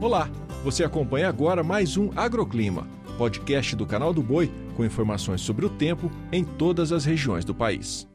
Olá, você acompanha agora mais um Agroclima, podcast do canal do Boi com informações sobre o tempo em todas as regiões do país.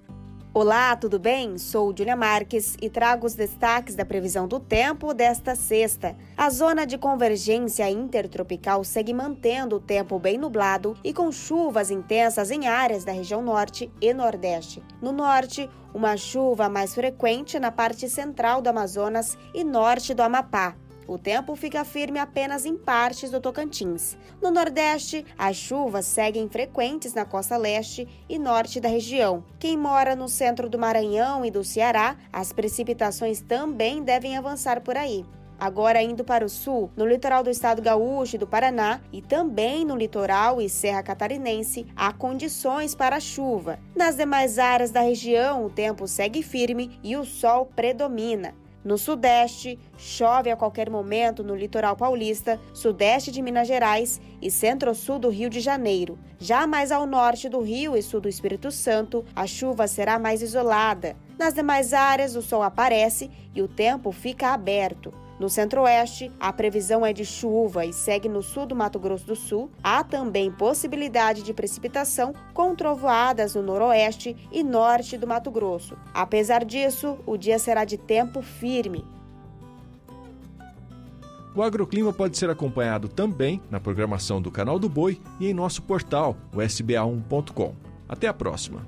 Olá, tudo bem? Sou Julia Marques e trago os destaques da previsão do tempo desta sexta. A zona de convergência intertropical segue mantendo o tempo bem nublado e com chuvas intensas em áreas da região norte e nordeste. No norte, uma chuva mais frequente na parte central do Amazonas e norte do Amapá. O tempo fica firme apenas em partes do Tocantins. No Nordeste, as chuvas seguem frequentes na costa leste e norte da região. Quem mora no centro do Maranhão e do Ceará, as precipitações também devem avançar por aí. Agora indo para o sul, no litoral do estado gaúcho e do Paraná e também no litoral e serra catarinense, há condições para chuva. Nas demais áreas da região, o tempo segue firme e o sol predomina. No Sudeste, chove a qualquer momento no litoral paulista, sudeste de Minas Gerais e centro-sul do Rio de Janeiro. Já mais ao norte do Rio e sul do Espírito Santo, a chuva será mais isolada. Nas demais áreas, o sol aparece e o tempo fica aberto. No centro-oeste, a previsão é de chuva e segue no sul do Mato Grosso do Sul. Há também possibilidade de precipitação com trovoadas no noroeste e norte do Mato Grosso. Apesar disso, o dia será de tempo firme. O agroclima pode ser acompanhado também na programação do Canal do Boi e em nosso portal, o sba1.com. Até a próxima!